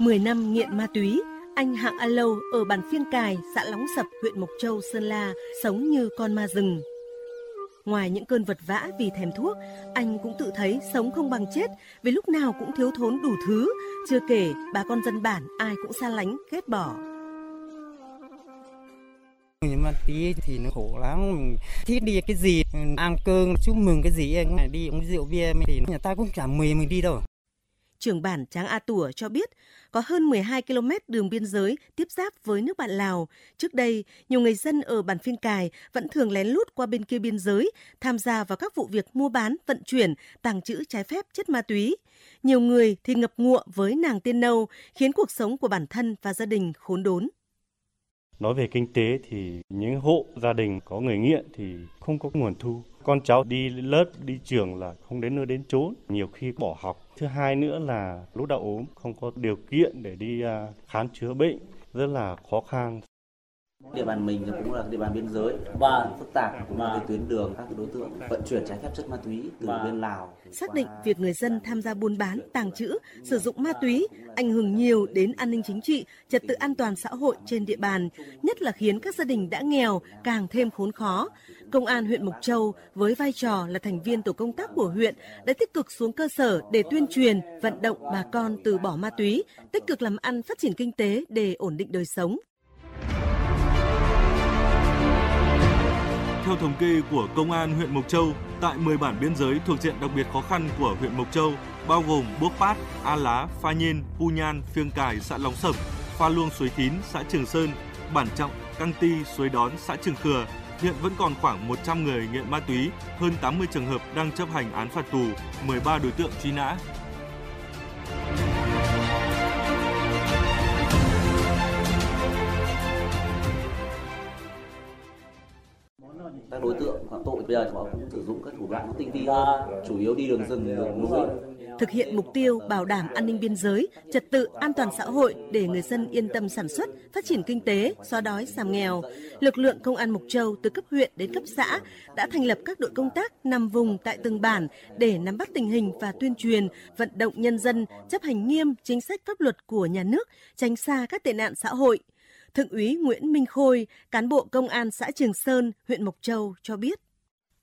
10 năm nghiện ma túy, anh Hạng A Lâu ở bản Phiên Cài, xã Lóng Sập, huyện Mộc Châu, Sơn La sống như con ma rừng. Ngoài những cơn vật vã vì thèm thuốc, anh cũng tự thấy sống không bằng chết vì lúc nào cũng thiếu thốn đủ thứ, chưa kể bà con dân bản ai cũng xa lánh, ghét bỏ. Nhưng mà tí thì nó khổ lắm Thích đi cái gì Ăn cơm chúc mừng cái gì Đi uống rượu bia thì người ta cũng chả mời mình đi đâu Trưởng bản Tráng A Tủa cho biết có hơn 12 km đường biên giới tiếp giáp với nước bạn Lào. Trước đây, nhiều người dân ở bản Phiên Cài vẫn thường lén lút qua bên kia biên giới, tham gia vào các vụ việc mua bán, vận chuyển, tàng trữ trái phép chất ma túy. Nhiều người thì ngập ngụa với nàng tiên nâu, khiến cuộc sống của bản thân và gia đình khốn đốn. Nói về kinh tế thì những hộ gia đình có người nghiện thì không có nguồn thu. Con cháu đi lớp, đi trường là không đến nơi đến chốn, nhiều khi bỏ học. Thứ hai nữa là lúc đau ốm không có điều kiện để đi à, khám chữa bệnh, rất là khó khăn. Địa bàn mình cũng là địa bàn biên giới và phức tạp cũng là tuyến đường các đối tượng vận chuyển trái phép chất ma túy từ bên Lào. Xác định việc người dân tham gia buôn bán, tàng trữ, sử dụng ma túy ảnh hưởng nhiều đến an ninh chính trị, trật tự an toàn xã hội trên địa bàn, nhất là khiến các gia đình đã nghèo càng thêm khốn khó. Công an huyện Mộc Châu với vai trò là thành viên tổ công tác của huyện đã tích cực xuống cơ sở để tuyên truyền, vận động bà con từ bỏ ma túy, tích cực làm ăn phát triển kinh tế để ổn định đời sống. Theo thống kê của Công an huyện Mộc Châu, tại 10 bản biên giới thuộc diện đặc biệt khó khăn của huyện Mộc Châu, bao gồm Buốc Pát, A Lá, Pha Nhiên, Pu Nhan, Phiêng Cài, xã Lóng Sập, Pha Luông Suối Thín, xã Trường Sơn, Bản Trọng, Căng Ti, Suối Đón, xã Trường Khừa, hiện vẫn còn khoảng 100 người nghiện ma túy, hơn 80 trường hợp đang chấp hành án phạt tù, 13 đối tượng truy nã. Các đối tượng phạm tội bây giờ họ cũng sử dụng các thủ đoạn tinh vi hơn chủ yếu đi đường rừng đường núi thực hiện mục tiêu bảo đảm an ninh biên giới, trật tự an toàn xã hội để người dân yên tâm sản xuất, phát triển kinh tế, xóa đói giảm nghèo. Lực lượng công an Mộc Châu từ cấp huyện đến cấp xã đã thành lập các đội công tác nằm vùng tại từng bản để nắm bắt tình hình và tuyên truyền, vận động nhân dân chấp hành nghiêm chính sách pháp luật của nhà nước, tránh xa các tệ nạn xã hội. Thượng úy Nguyễn Minh Khôi, cán bộ công an xã Trường Sơn, huyện Mộc Châu cho biết.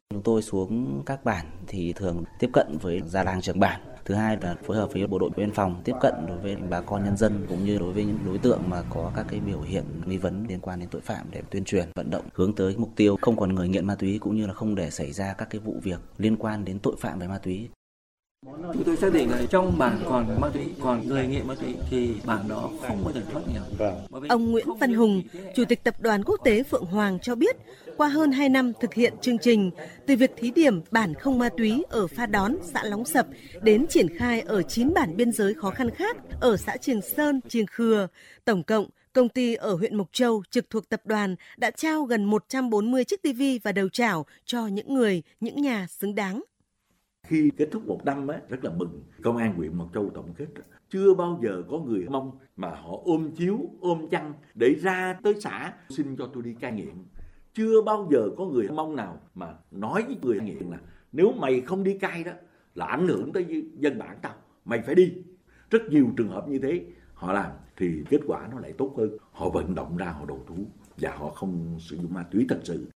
Chúng tôi xuống các bản thì thường tiếp cận với gia làng trưởng bản. Thứ hai là phối hợp với bộ đội biên phòng tiếp cận đối với bà con nhân dân cũng như đối với những đối tượng mà có các cái biểu hiện nghi vấn liên quan đến tội phạm để tuyên truyền, vận động hướng tới mục tiêu không còn người nghiện ma túy cũng như là không để xảy ra các cái vụ việc liên quan đến tội phạm về ma túy. Chúng tôi xác định là trong bản còn ma túy, còn người nghiện ma túy thì bản đó không bao giờ thoát nghèo. Vâng. Ông Nguyễn Văn Hùng, Chủ tịch Tập đoàn Quốc tế Phượng Hoàng cho biết, qua hơn 2 năm thực hiện chương trình, từ việc thí điểm bản không ma túy ở Pha Đón, xã Lóng Sập đến triển khai ở 9 bản biên giới khó khăn khác ở xã Trường Sơn, Trường Khừa, tổng cộng Công ty ở huyện Mộc Châu trực thuộc tập đoàn đã trao gần 140 chiếc TV và đầu chảo cho những người, những nhà xứng đáng. Khi kết thúc một năm á, rất là mừng. Công an huyện Mộc Châu tổng kết chưa bao giờ có người mong mà họ ôm chiếu, ôm chăn để ra tới xã xin cho tôi đi cai nghiện. Chưa bao giờ có người mong nào mà nói với người nghiện là nếu mày không đi cai đó là ảnh hưởng tới dân bản tao, mày phải đi. Rất nhiều trường hợp như thế họ làm thì kết quả nó lại tốt hơn. Họ vận động ra họ đầu thú và họ không sử dụng ma túy thật sự.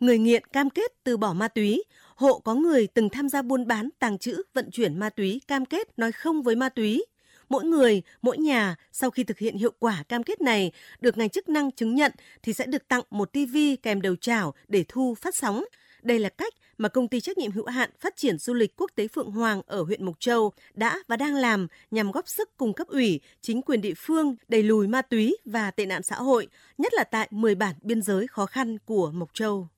Người nghiện cam kết từ bỏ ma túy, hộ có người từng tham gia buôn bán, tàng trữ, vận chuyển ma túy cam kết nói không với ma túy. Mỗi người, mỗi nhà sau khi thực hiện hiệu quả cam kết này được ngành chức năng chứng nhận thì sẽ được tặng một tivi kèm đầu chảo để thu phát sóng. Đây là cách mà công ty trách nhiệm hữu hạn phát triển du lịch quốc tế Phượng Hoàng ở huyện Mộc Châu đã và đang làm nhằm góp sức cùng cấp ủy, chính quyền địa phương đẩy lùi ma túy và tệ nạn xã hội, nhất là tại 10 bản biên giới khó khăn của Mộc Châu.